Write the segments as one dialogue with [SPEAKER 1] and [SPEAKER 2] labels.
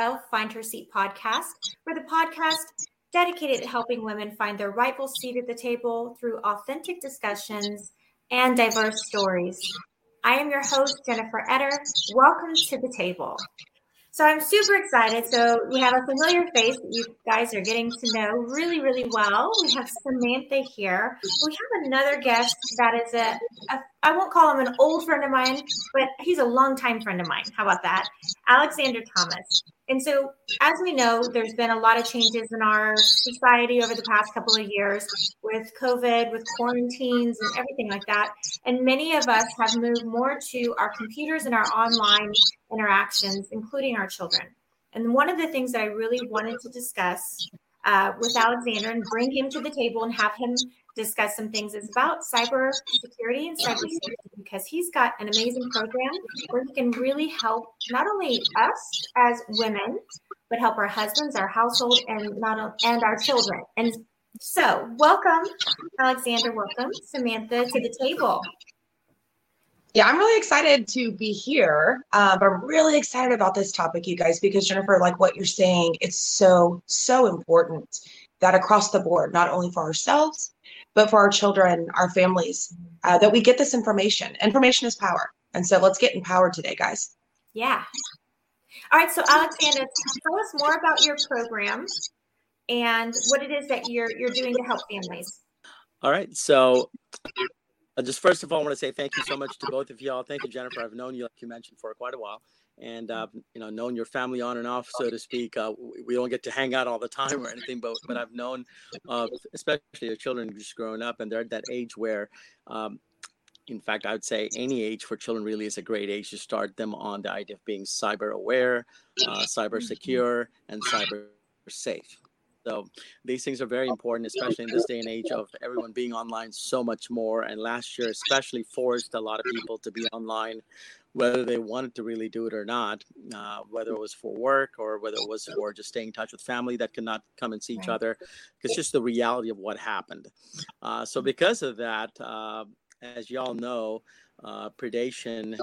[SPEAKER 1] Of Find Her Seat podcast, where the podcast dedicated to helping women find their rightful seat at the table through authentic discussions and diverse stories. I am your host, Jennifer Etter. Welcome to the table. So I'm super excited. So we have a familiar face that you guys are getting to know really, really well. We have Samantha here. We have another guest that is a, a I won't call him an old friend of mine, but he's a longtime friend of mine. How about that? Alexander Thomas. And so, as we know, there's been a lot of changes in our society over the past couple of years with COVID, with quarantines, and everything like that. And many of us have moved more to our computers and our online interactions, including our children. And one of the things that I really wanted to discuss uh, with Alexander and bring him to the table and have him discuss some things is about cyber security and cyber safety because he's got an amazing program where he can really help not only us as women but help our husbands our household and not and our children. And so welcome alexander. Welcome samantha to the table.
[SPEAKER 2] Yeah, I'm really excited to be here. But I'm really excited about this topic, you guys, because Jennifer, like what you're saying, it's so, so important that across the board, not only for ourselves, but for our children, our families, uh, that we get this information. Information is power. And so let's get empowered today, guys.
[SPEAKER 1] Yeah. All right. So, Alexander, tell us more about your program and what it is that you're you're doing to help families.
[SPEAKER 3] All right. So, uh, just first of all, I want to say thank you so much to both of y'all. Thank you, Jennifer. I've known you, like you mentioned, for quite a while, and uh, you know, known your family on and off, so to speak. Uh, we don't get to hang out all the time or anything, but but I've known, uh, especially your children just growing up, and they're at that age where. Um, in fact, I would say any age for children really is a great age to start them on the idea of being cyber aware, uh, cyber secure, and cyber safe. So these things are very important, especially in this day and age of everyone being online so much more. And last year, especially, forced a lot of people to be online, whether they wanted to really do it or not, uh, whether it was for work or whether it was for just staying in touch with family that could not come and see each other. It's just the reality of what happened. Uh, so because of that, uh, as y'all know, uh, predation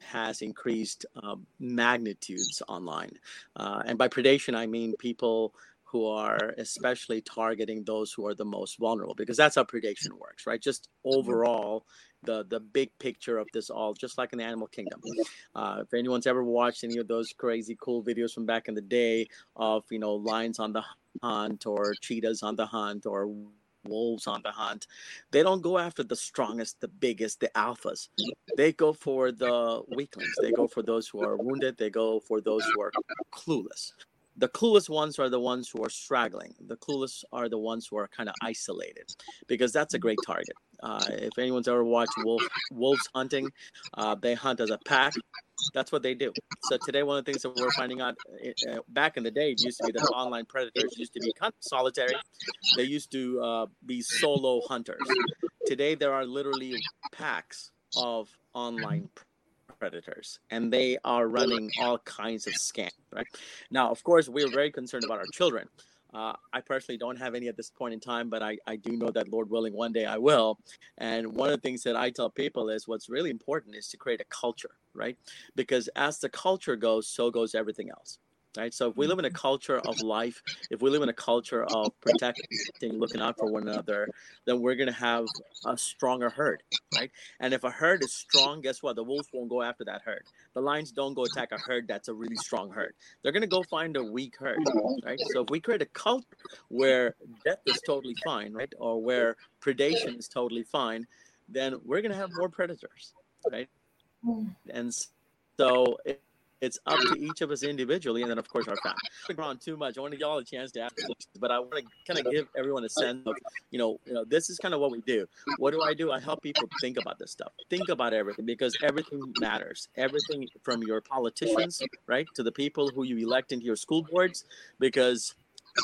[SPEAKER 3] has increased uh, magnitudes online. Uh, and by predation, I mean people who are especially targeting those who are the most vulnerable because that's how predation works right? Just mm-hmm. overall the the big picture of this all just like in the animal kingdom. Uh, if anyone's ever watched any of those crazy cool videos from back in the day of you know lions on the hunt or cheetahs on the hunt or wolves on the hunt they don't go after the strongest the biggest the alphas. They go for the weaklings. They go for those who are wounded. They go for those who are clueless the clueless ones are the ones who are straggling. The clueless are the ones who are kind of isolated, because that's a great target. Uh, if anyone's ever watched wolf wolves hunting, uh, they hunt as a pack. That's what they do. So today, one of the things that we're finding out uh, back in the day, it used to be that online predators used to be solitary. They used to uh, be solo hunters. Today, there are literally packs of online predators and they are running all kinds of scams right now of course we're very concerned about our children uh, I personally don't have any at this point in time, but I, I do know that Lord willing, one day I will. And one of the things that I tell people is what's really important is to create a culture, right? Because as the culture goes, so goes everything else right? So if we live in a mm-hmm. culture of life, if we live in a culture of protecting, looking out for one another, then we're going to have a stronger herd, right? And if a herd is strong, guess what? The wolves won't go after that herd. The lions don't go attack a herd that's a really strong herd. They're going to go find a weak herd, right? So if we create a culture where death is totally fine, right? Or where predation is totally fine, then we're going to have more predators, right? Mm. And so it's up to each of us individually, and then of course our family. I'm on too much. I want to give y'all a chance to ask, but I want to kind of give everyone a sense of, you know, you know, this is kind of what we do. What do I do? I help people think about this stuff, think about everything because everything matters. Everything from your politicians, right, to the people who you elect into your school boards, because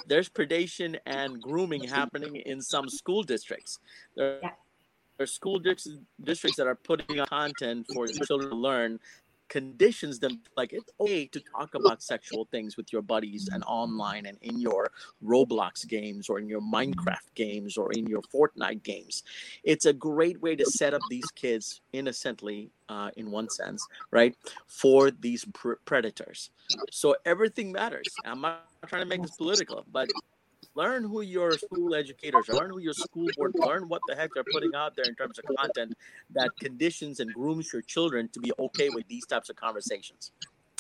[SPEAKER 3] there's predation and grooming happening in some school districts. There, are school districts that are putting on content for children to learn conditions them like it's okay to talk about sexual things with your buddies and online and in your Roblox games or in your Minecraft games or in your Fortnite games. It's a great way to set up these kids innocently, uh, in one sense, right, for these pr- predators. So everything matters. I'm not trying to make this political, but learn who your school educators are, learn who your school board, learn what the heck they're putting out there in terms of content that conditions and grooms your children to be okay with these types of conversations.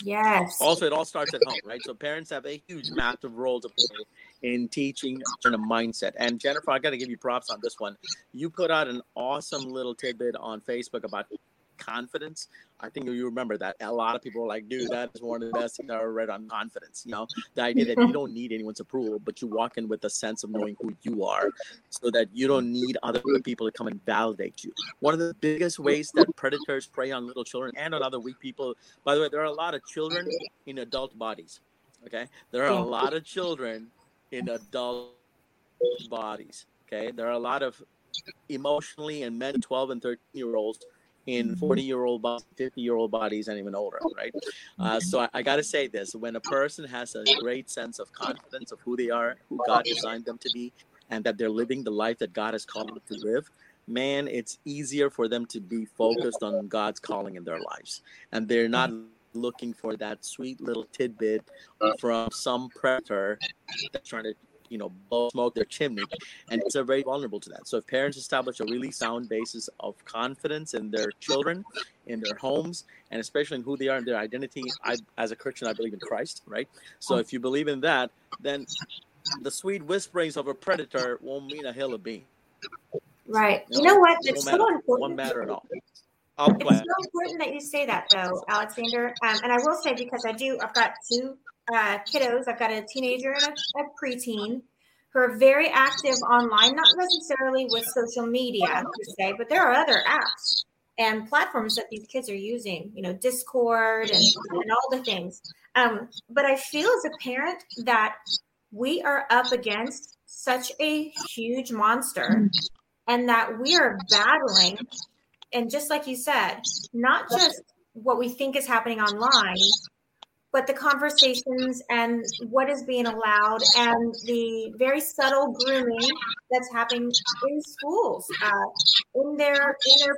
[SPEAKER 1] Yes.
[SPEAKER 3] Also, it all starts at home, right? So parents have a huge, massive role to play in teaching a mindset. And Jennifer, I got to give you props on this one. You put out an awesome little tidbit on Facebook about confidence. I think you remember that. A lot of people are like, dude, that is one of the best things I ever read on confidence. You know, the idea that you don't need anyone's approval, but you walk in with a sense of knowing who you are so that you don't need other people to come and validate you. One of the biggest ways that predators prey on little children and on other weak people, by the way, there are a lot of children in adult bodies. Okay. There are a lot of children in adult bodies. Okay. There are a lot of emotionally and men 12 and 13 year olds in mm-hmm. 40 year old bodies, 50 year old bodies, and even older, right? Uh, so I, I got to say this when a person has a great sense of confidence of who they are, who God designed them to be, and that they're living the life that God has called them to live, man, it's easier for them to be focused on God's calling in their lives. And they're not looking for that sweet little tidbit from some predator that's trying to you know blow smoke their chimney and it's very vulnerable to that. So if parents establish a really sound basis of confidence in their children in their homes and especially in who they are and their identity I, as a christian i believe in christ right? So if you believe in that then the sweet whisperings of a predator won't mean a hill of beans.
[SPEAKER 1] Right. You know, what? it's so important
[SPEAKER 3] one matter at all.
[SPEAKER 1] It's so important that you say that though alexander. Um, and i will say because i do i've got two uh, kiddos. I've got a teenager and a, a preteen who are very active online, not necessarily with social media se, but there are other apps and platforms that these kids are using, you know, Discord and, and all the things. Um, but I feel as a parent that we are up against such a huge monster and that we are battling. And just like you said, not just what we think is happening online, but the conversations and what is being allowed and the very subtle grooming that's happening in schools uh, in their in their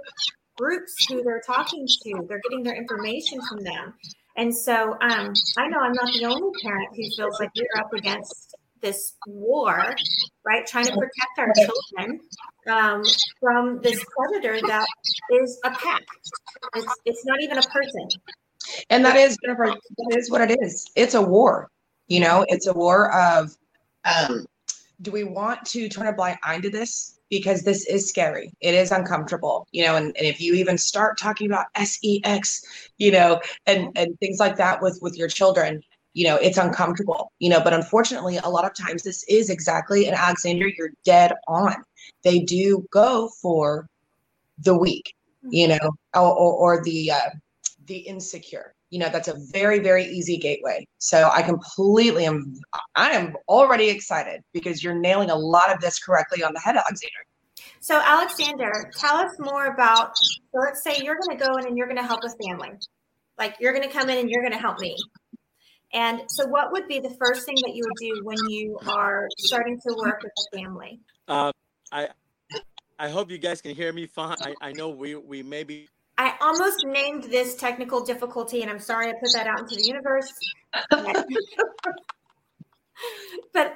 [SPEAKER 1] groups who they're talking to they're getting their information from them. And so um, i know i'm not the only parent who feels like we're up against this war right? Trying to protect our children um, from this predator that is a pack it's, it's not even a person
[SPEAKER 2] and that is that is what it is. It's a war. You know, it's a war of um, do we want to turn a blind eye to this? Because this is scary. It is uncomfortable, you know, and, and if you even start talking about sex, you know, and, and things like that with with your children, you know it's uncomfortable you know but unfortunately a lot of times this is exactly and alexander you're dead on they do go for the weak you know or, or, or the uh, the insecure. You know that's a very very easy gateway. So i completely am i am already excited because you're nailing a lot of this correctly on the head alexander.
[SPEAKER 1] So alexander tell us more about so let's say you're going to go in and you're going to help a family. Like you're going to come in and you're going to help me. And so what would be the first thing that you would do when you are starting to work with a family?
[SPEAKER 3] Uh, i i hope you guys can hear me fine. I, I know we we maybe
[SPEAKER 1] I almost named this technical difficulty, and I'm sorry I put that out into the universe. but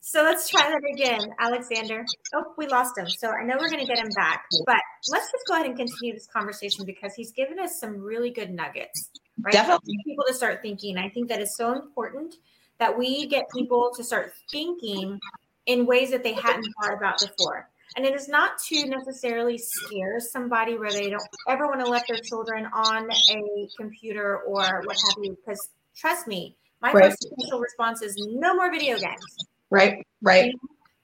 [SPEAKER 1] so let's try that again, Alexander. Oh, we lost him. So I know we're going to get him back, but let's just go ahead and continue this conversation because he's given us some really good nuggets, right?
[SPEAKER 2] Definitely.
[SPEAKER 1] People to start thinking. I think that is so important that we get people to start thinking in ways that they hadn't thought about before. And it is not to necessarily scare somebody where they don't ever want to let their children on a computer or what have you. Because trust me, my
[SPEAKER 2] Right.
[SPEAKER 1] first initial response is no more video games.
[SPEAKER 2] right right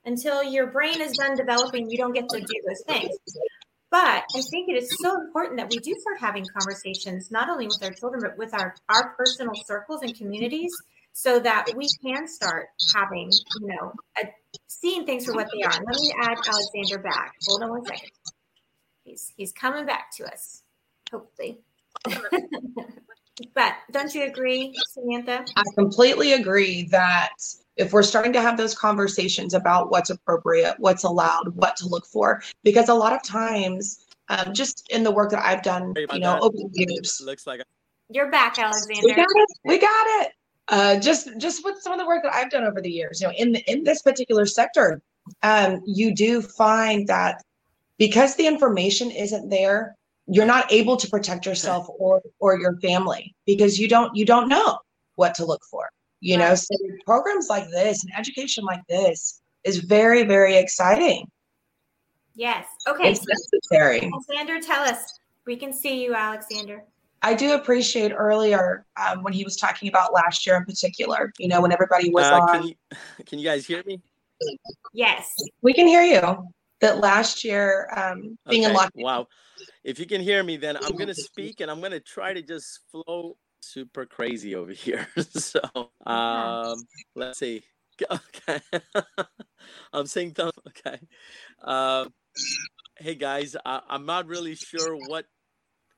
[SPEAKER 1] Until your brain is done developing, you don't get to do those things. But I think it is so important that we do start having conversations, not only with our children, but with our, our personal circles and communities, so that we can start having, you know, a, seeing things for what they are. Let me add Alexander back. Hold on one second. He's he's coming back to us, hopefully. but don't you agree, Samantha?
[SPEAKER 2] I completely agree that if we're starting to have those conversations about what's appropriate, what's allowed, what to look for, because a lot of times, um, just in the work that I've done, you know,
[SPEAKER 3] that.
[SPEAKER 2] over the years,
[SPEAKER 3] looks like
[SPEAKER 1] You're back, Alexander.
[SPEAKER 2] we
[SPEAKER 1] Alexander.
[SPEAKER 2] got it, we got it. Uh, just just with some of the work that I've done over the years, you know, in the, in this particular sector, um, you do find that because the information isn't there, you're not able to protect yourself or or your family because you don't you don't know what to look for. You know, so programs like this and education like this is very very exciting.
[SPEAKER 1] Yes. Okay.
[SPEAKER 2] It's necessary.
[SPEAKER 1] Alexander, tell us. We can see you, Alexander.
[SPEAKER 2] I do appreciate earlier um, when he was talking about last year in particular. You know, when everybody was
[SPEAKER 3] uh,
[SPEAKER 2] on.
[SPEAKER 3] can you can you guys hear me
[SPEAKER 1] Yes.
[SPEAKER 2] We can hear you. That last year, um, being in
[SPEAKER 3] Okay,
[SPEAKER 2] lockdown.
[SPEAKER 3] Wow. If you can hear me, then I'm gonna speak and I'm gonna try to just flow super crazy over here. so um let's see. Okay. I'm saying th- okay. Um hey guys, I, I'm not really sure what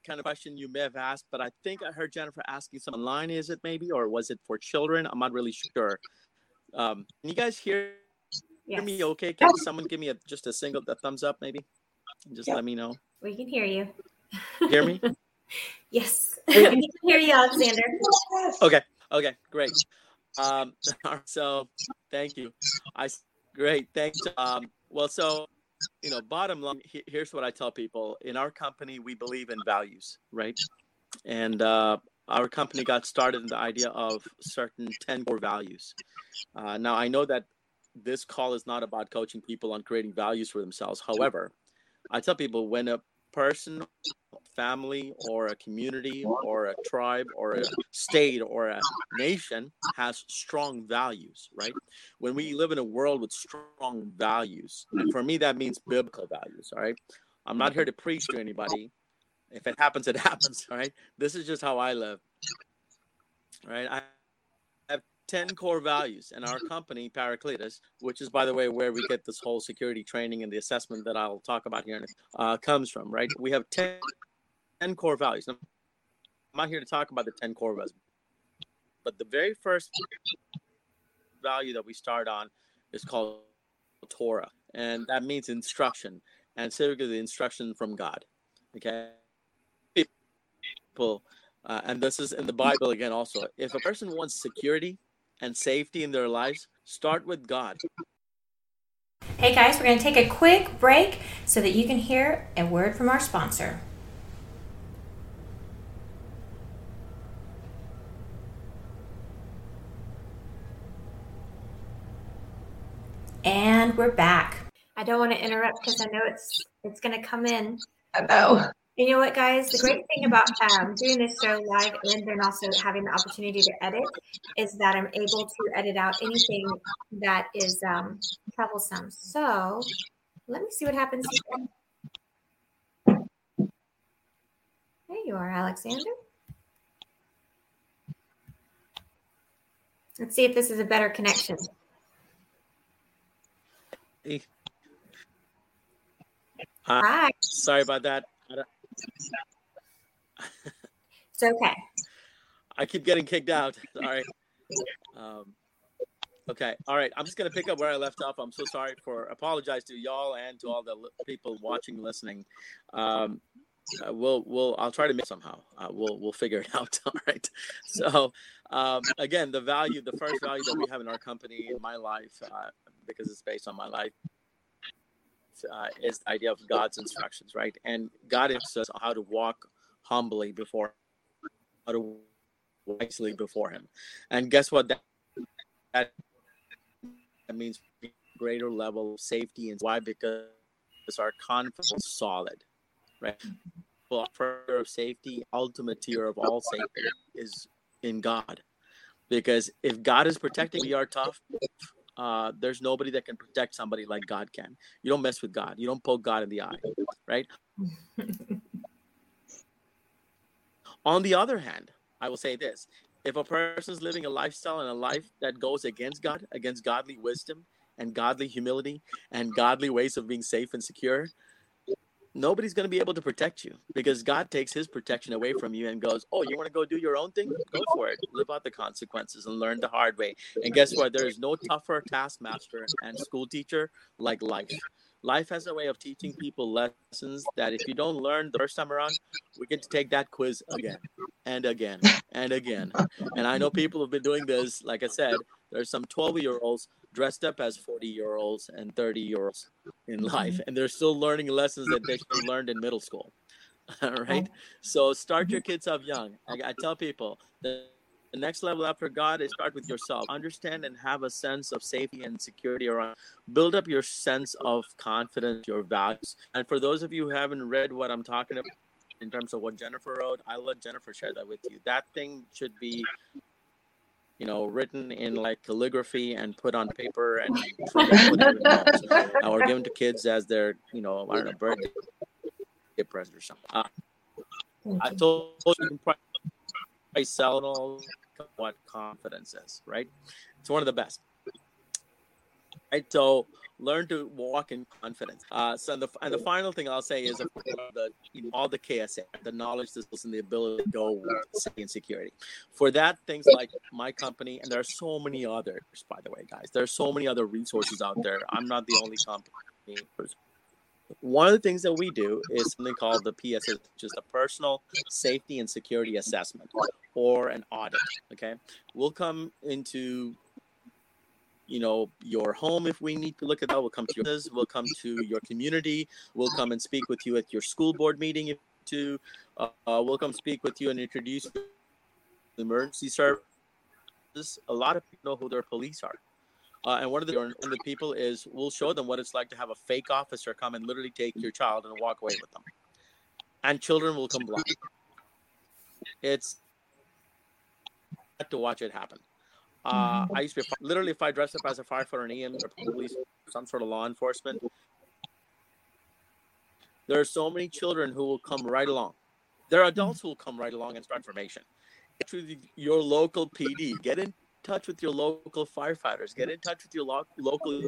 [SPEAKER 3] kind of question you may have asked, but I think I heard Jennifer asking some online, is it maybe, or was it for children? I'm not really sure. Um, can you guys hear
[SPEAKER 1] Yes.
[SPEAKER 3] hear me okay? Can someone give me a, just a single a thumbs up maybe? And Just
[SPEAKER 2] Yeah.
[SPEAKER 3] let me know.
[SPEAKER 1] We can hear you.
[SPEAKER 3] Hear me?
[SPEAKER 1] Yes. we can hear you, Alexander.
[SPEAKER 3] Okay. Okay. Great. Um, so thank you. I great. Thanks. Um, well, so you know, bottom line, here's what I tell people: in our company, we believe in values, right? And uh, our company got started in the idea of certain ten core values. Uh, now, I know that this call is not about coaching people on creating values for themselves. However, I tell people when a person family or a community or a tribe or a state or a nation has strong values, right? When we live in a world with strong values, and for me, that means biblical values, all right? I'm not here to preach to anybody. If it happens, it happens, all right? This is just how I live, all right? I have 10 core values, and our company, Paracletus, which is, by the way, where we get this whole security training and the assessment that I'll talk about here, uh, comes from, right? We have 10 10 core values. I'm not here to talk about the 10 core values, but the very first value that we start on is called Torah, and that means instruction, and specifically the instruction from God. Okay, people, uh, and this is in the Bible again. Also, if a person wants security and safety in their lives, start with God.
[SPEAKER 1] Hey guys, we're going to take a quick break so that you can hear a word from our sponsor. And we're back. I don't want to interrupt because I know it's it's going to come in.
[SPEAKER 2] I know.
[SPEAKER 1] you know what, guys? The great thing about um, doing this show live and then also having the opportunity to edit is that I'm able to edit out anything that is um, troublesome. So let me see what happens here. There you are, Alexander. Let's see if this is a better connection.
[SPEAKER 3] Hey.
[SPEAKER 1] Uh, Hi.
[SPEAKER 3] Sorry about that.
[SPEAKER 1] it's okay.
[SPEAKER 3] I keep getting kicked out. Sorry. Um, okay. All right. I'm just going to pick up where I left off. I'm so sorry for apologize to y'all and to all the people watching, listening. Um, uh, we'll we'll I'll try to make somehow. Uh, we'll we'll figure it out. All right. So um, again, the value, the first value that we have in our company, in my life, uh, because it's based on my life, uh, is the idea of God's instructions, right? And God instructs us how to walk humbly before, how to wisely before Him. And guess what? That, that, that means greater level of safety. And why? Because our confidence is solid, right? Well, prayer of safety, ultimate tier of all safety is in God. Because if God is protecting, we are tough uh, there's nobody that can protect somebody like God can. You don't mess with God. You don't poke God in the eye, right? On the other hand, I will say this: if a person is living a lifestyle and a life that goes against God, against godly wisdom and godly humility and godly ways of being safe and secure, nobody's going to be able to protect you because God takes his protection away from you and goes, Oh, you want to go do your own thing? Go for it. Live out the consequences and learn the hard way. And guess what? There is no tougher taskmaster and school teacher like life. Life has a way of teaching people lessons that if you don't learn the first time around, we get to take that quiz again and again and again. And I know people have been doing this. Like I said, there's some 12 year olds dressed up as 40 year olds and 30 year olds in mm-hmm. life, and they're still learning lessons that they should have learned in middle school. All right. Oh. So start your mm-hmm. kids off young. I, I tell people the, next level up for God is start with yourself. Understand and have a sense of safety and security around. Build up your sense of confidence, your values. And for those of you who haven't read what I'm talking about in terms of what Jennifer wrote, I'll let Jennifer share that with you. That thing should be you know, written in like calligraphy and put on paper and or given to kids as their, you know, I don't know, birthday present or something. Uh, I told you can probably sell all what confidence is, right? It's one of the best. Right. So learn to walk in confidence. Uh, so the and the final thing I'll say is the you know, all the KSA, the knowledge, skills, and the ability to go with safety and security. For that, things like my company, and there are so many others. By the way, guys, there are so many other resources out there. I'm not the only company. One of the things that we do is something called the PSA, which is a personal safety and security assessment or an audit. Okay, we'll come into you know your home if we need to look at that we'll come to your we'll come to your community we'll come and speak with you at your school board meeting if to uh, we'll come speak with you and introduce the emergency services. A lot of people know who their police are uh, and one of the, of the people is we'll show them what it's like to have a fake officer come and literally take your child and walk away with them. And children will come blind. It's to watch it happen uh, I used to be literally if I dressed up as a firefighter, an EM, or police, some sort of law enforcement. There are so many children who will come right along. There are adults who will come right along and start information. To your local PD, get in touch with your local firefighters, get in touch with your lo- local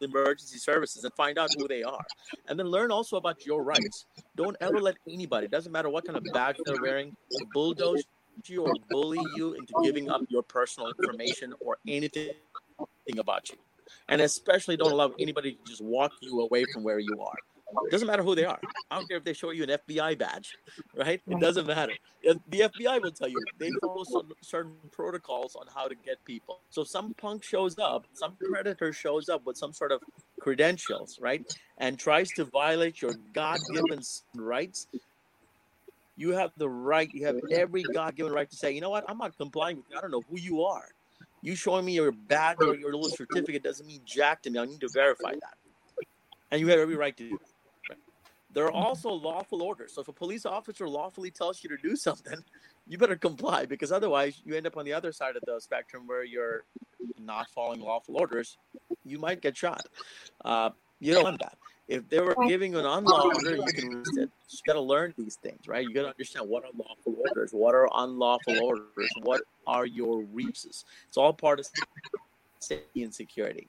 [SPEAKER 3] emergency services and find out who they are. And then learn also about your rights. Don't ever let anybody, doesn't matter what kind of badge they're wearing, bulldoze you or bully you into giving up your personal information or anything about you. And especially don't allow anybody to just walk you away from where you are. It doesn't matter who they are. I don't care if they show you an FBI badge, right? It doesn't matter. The FBI will tell you they follow some certain protocols on how to get people. So some punk shows up, some predator shows up with some sort of credentials, right? And tries to violate your God given rights you have the right, you have every God given right to say, you know what, I'm not complying with you. I don't know who you are. You showing me your badge or your little certificate doesn't mean jack to me. I need to verify that. And you have every right to do that. there are also lawful orders. So if a police officer lawfully tells you to do something, you better comply because otherwise you end up on the other side of the spectrum where you're not following lawful orders. You might get shot. Uh, you don't want that. If they were giving an unlawful order, you can resist it. You got to learn these things, right? You got to understand what are lawful orders, what are unlawful orders, what are your reaches. It's all part of safety and security.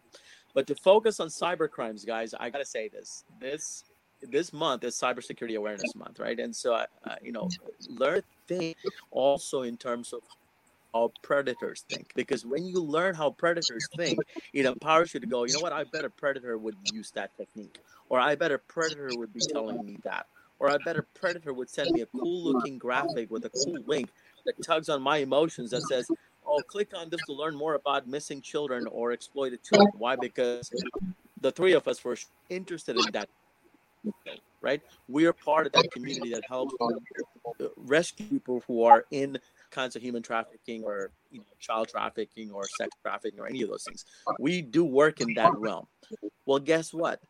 [SPEAKER 3] But to focus on cyber crimes, guys, I got to say this: this this month is Cybersecurity Awareness Month, right? And so, uh, you know, learn think also in terms of how predators think because when you learn how predators think it empowers you to go you know what? I bet a predator would use that technique or i bet a predator would be telling me that or i bet a predator would send me a cool looking graphic with a cool link that tugs on my emotions that says oh click on this to learn more about missing children or exploited children why? Because the three of us were interested in that right? We are part of that community that helps uh, rescue people who are in kinds of human trafficking or you know, child trafficking or sex trafficking or any of those things. We do work in that realm. Well, guess what?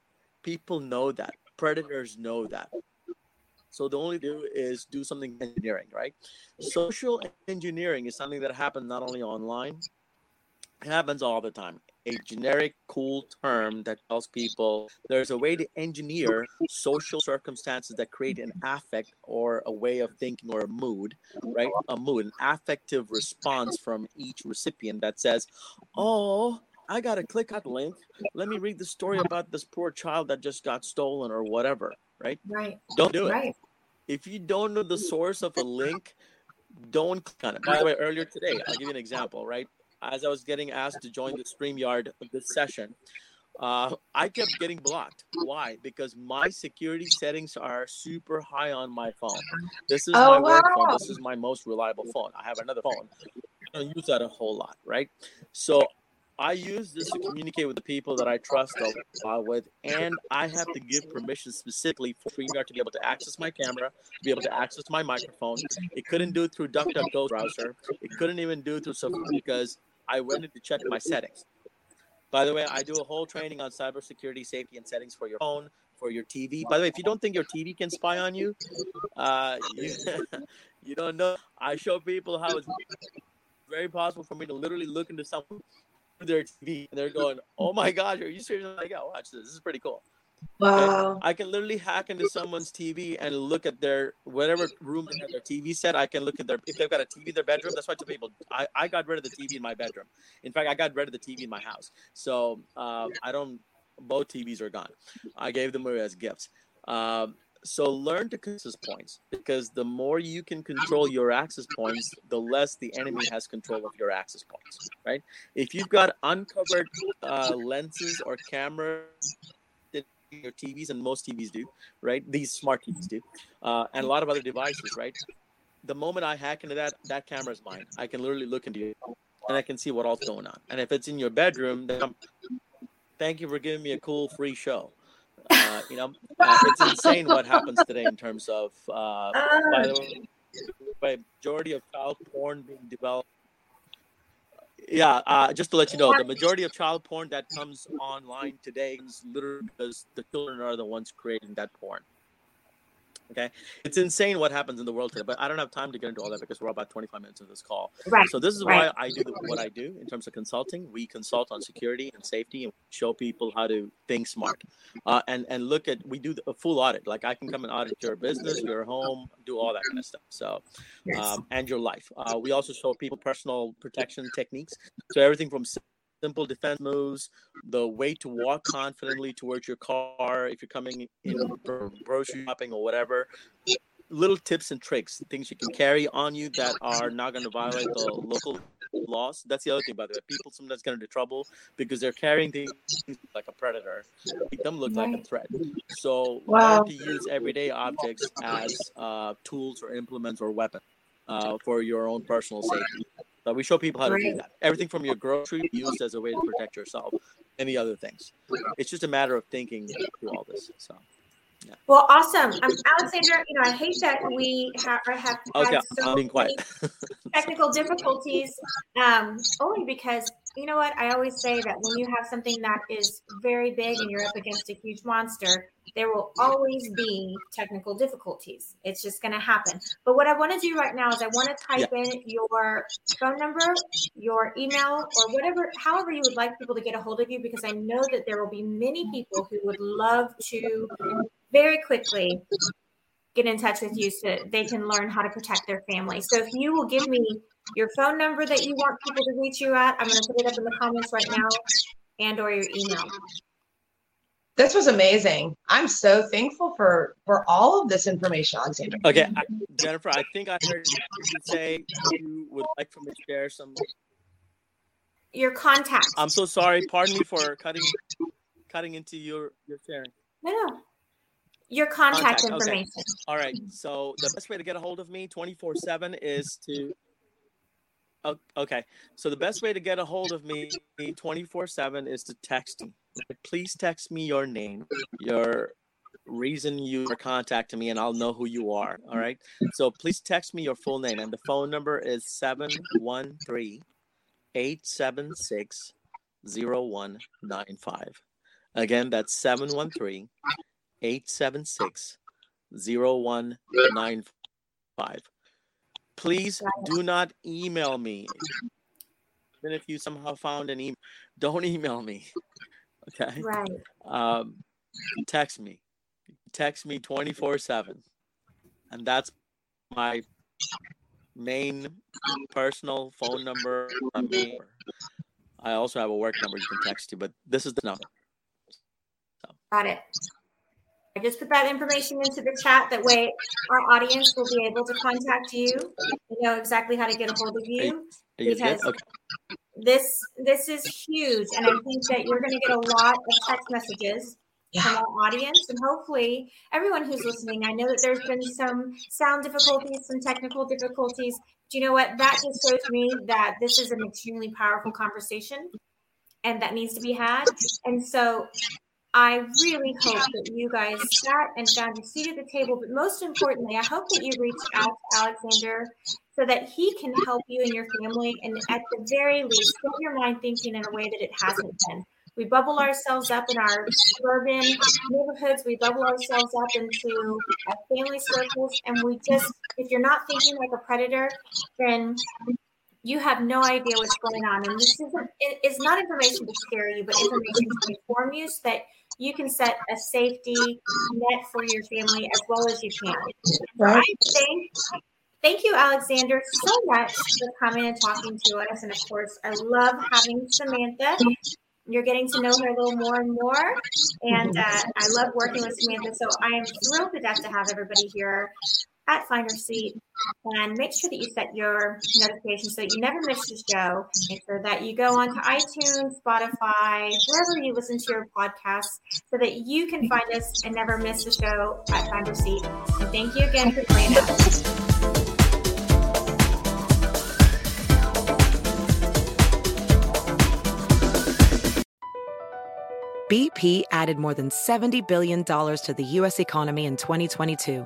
[SPEAKER 3] People know that. Predators know that. So the only do is do something engineering, right? Social engineering is something that happens not only online, it happens all the time a generic, cool term that tells people there's a way to engineer social circumstances that create an affect or a way of thinking or a mood, right? A mood, an affective response from each recipient that says, Oh, I got to click that link. Let me read the story about this poor child that just got stolen or whatever, right?
[SPEAKER 1] Right.
[SPEAKER 3] Don't do it.
[SPEAKER 1] Right.
[SPEAKER 3] If you don't know the source of a link, don't click on it. By the way, earlier today, I'll give you an example, right? As I was getting asked to join the StreamYard of this session, uh, I kept getting blocked. Why? Because my security settings are super high on my phone. This is
[SPEAKER 2] Oh,
[SPEAKER 3] my work phone. This is my most reliable phone. I have another phone. I don't use that a whole lot, right? So I use this to communicate with the people that I trust a lot with, and I have to give permission specifically for StreamYard to be able to access my camera, to be able to access my microphone. It couldn't do it through DuckDuckGo browser. It couldn't even do it through Safari because I went to check my settings. By the way, I do a whole training on cybersecurity, safety, and settings for your phone, for your TV. By the way, if you don't think your TV can spy on you, uh, you, you don't know. I show people how it's very possible for me to literally look into someone their TV and they're going, "Oh my gosh, are you serious?" I'm like, "Yeah, watch this. This is pretty cool."
[SPEAKER 2] Wow.
[SPEAKER 3] I can literally hack into someone's TV and look at their whatever room they have their TV set. I can look at their if they've got a TV in their bedroom. That's why I tell people I, I got rid of the TV in my bedroom. In fact, I got rid of the TV in my house. So uh, I don't. Both TVs are gone. I gave them away as gifts. Um, so learn to access points because the more you can control your access points, the less the enemy has control of your access points. Right? If you've got uncovered uh, lenses or cameras your TVs, and most TVs do, right? These smart TVs do, uh, and a lot of other devices, right? The moment I hack into that, that camera is mine. I can literally look into it, and I can see what all's going on. And if it's in your bedroom, then I'm, thank you for giving me a cool free show. Uh, you know, uh, it's insane what happens today in terms of, uh, by the way, by majority of child porn being developed yeah, uh, just to let you know, the majority of child porn that comes online today is literally because the children are the ones creating that porn. Okay, it's insane what happens in the world today, but I don't have time to get into all that because we're about 25 minutes of this call.
[SPEAKER 1] Right.
[SPEAKER 3] So this is
[SPEAKER 1] right.
[SPEAKER 3] why I do what I do in terms of consulting. We consult on security and safety and show people how to think smart, uh, and and look at we do a full audit. Like I can come and audit your business, your home, do all that kind of stuff. So,
[SPEAKER 1] Yes.
[SPEAKER 3] um, and your life. Uh, we also show people personal protection techniques. So everything from simple defense moves, the way to walk confidently towards your car if you're coming in for grocery shopping or whatever. Little tips and tricks, things you can carry on you that are not going to violate the local laws. That's the other thing, by the way. People sometimes get into trouble because they're carrying things like a predator. Make them look like a threat. So
[SPEAKER 2] Wow.
[SPEAKER 3] to use everyday objects as uh, tools or implements or weapons uh, for your own personal safety. So we show people how to do that. Everything from your grocery used as a way to protect yourself, any other things. It's just a matter of thinking through all this. So Yeah.
[SPEAKER 1] Well, awesome. Um, Alexander, you know, I hate that we ha- have
[SPEAKER 3] okay,
[SPEAKER 1] so
[SPEAKER 3] I'm being quiet.
[SPEAKER 1] many technical difficulties um, only because you know what? I always say that when you have something that is very big and you're up against a huge monster, there will always be technical difficulties. It's just going to happen. But what I want to do right now is I want to type yeah. in your phone number, your email, or whatever, however you would like people to get a hold of you, because I know that there will be many people who would love to very quickly get in touch with you so they can learn how to protect their family. So if you will give me your phone number that you want people to reach you at, I'm going to put it up in the comments right now and or your email.
[SPEAKER 2] This was amazing. I'm so thankful for for all of this information, Alexander.
[SPEAKER 3] Okay, I, Jennifer, I think I heard you say you would like for me to share some
[SPEAKER 1] your contact.
[SPEAKER 3] I'm so sorry. Pardon me for cutting cutting into your your sharing.
[SPEAKER 1] No, no. Your contact, contact information.
[SPEAKER 3] Okay. All right. So the best way to get a hold of me 24 7 is to. Okay. So the best way to get a hold of me 24 7 is to text me. Please text me your name, your reason you are contacting me, and I'll know who you are. All right. So please text me your full name. And the phone number is 713 876 0195. Again, that's 713 876 0195. Please do not email me. Even if you somehow found an email, don't email me. Okay.
[SPEAKER 1] Right.
[SPEAKER 3] Um, text me. Text me 24 7. And that's my main personal phone number. I also have a work number you can text to, but this is the number.
[SPEAKER 1] So. Got it. I just put that information into the chat. That way, our audience will be able to contact you. They know exactly how to get a hold of you because okay. this this is huge, and I think that you're going to get a lot of text messages yeah. from our audience, and hopefully, everyone who's listening. I know that there's been some sound difficulties, some technical difficulties. Do you know what? That just shows me that this is an extremely powerful conversation and that needs to be had. And so I really hope that you guys sat and found a seat at the table, but most importantly, I hope that you reached out to Alexander so that he can help you and your family, and at the very least, get your mind thinking in a way that it hasn't been. We bubble ourselves up in our suburban neighborhoods. We bubble ourselves up into our family circles, and we just, if you're not thinking like a predator, then you have no idea what's going on. And this isn't, it is not information to scare you, but information to inform you so that you can set a safety net for your family as well as you can. Right. Thank, thank you, Alexander, so much for coming and talking to us. And of course, I love having Samantha. You're getting to know her a little more and more. And uh, I love working with Samantha. So I am thrilled to death to have everybody here at Find Her Seat and make sure that you set your notifications so that you never miss the show. Make sure that you go onto iTunes, Spotify, wherever you listen to your podcasts so that you can find us and never miss the show at Find Her Seat. And thank you again for joining us.
[SPEAKER 4] BP added more than $70 billion to the U.S. economy in 2022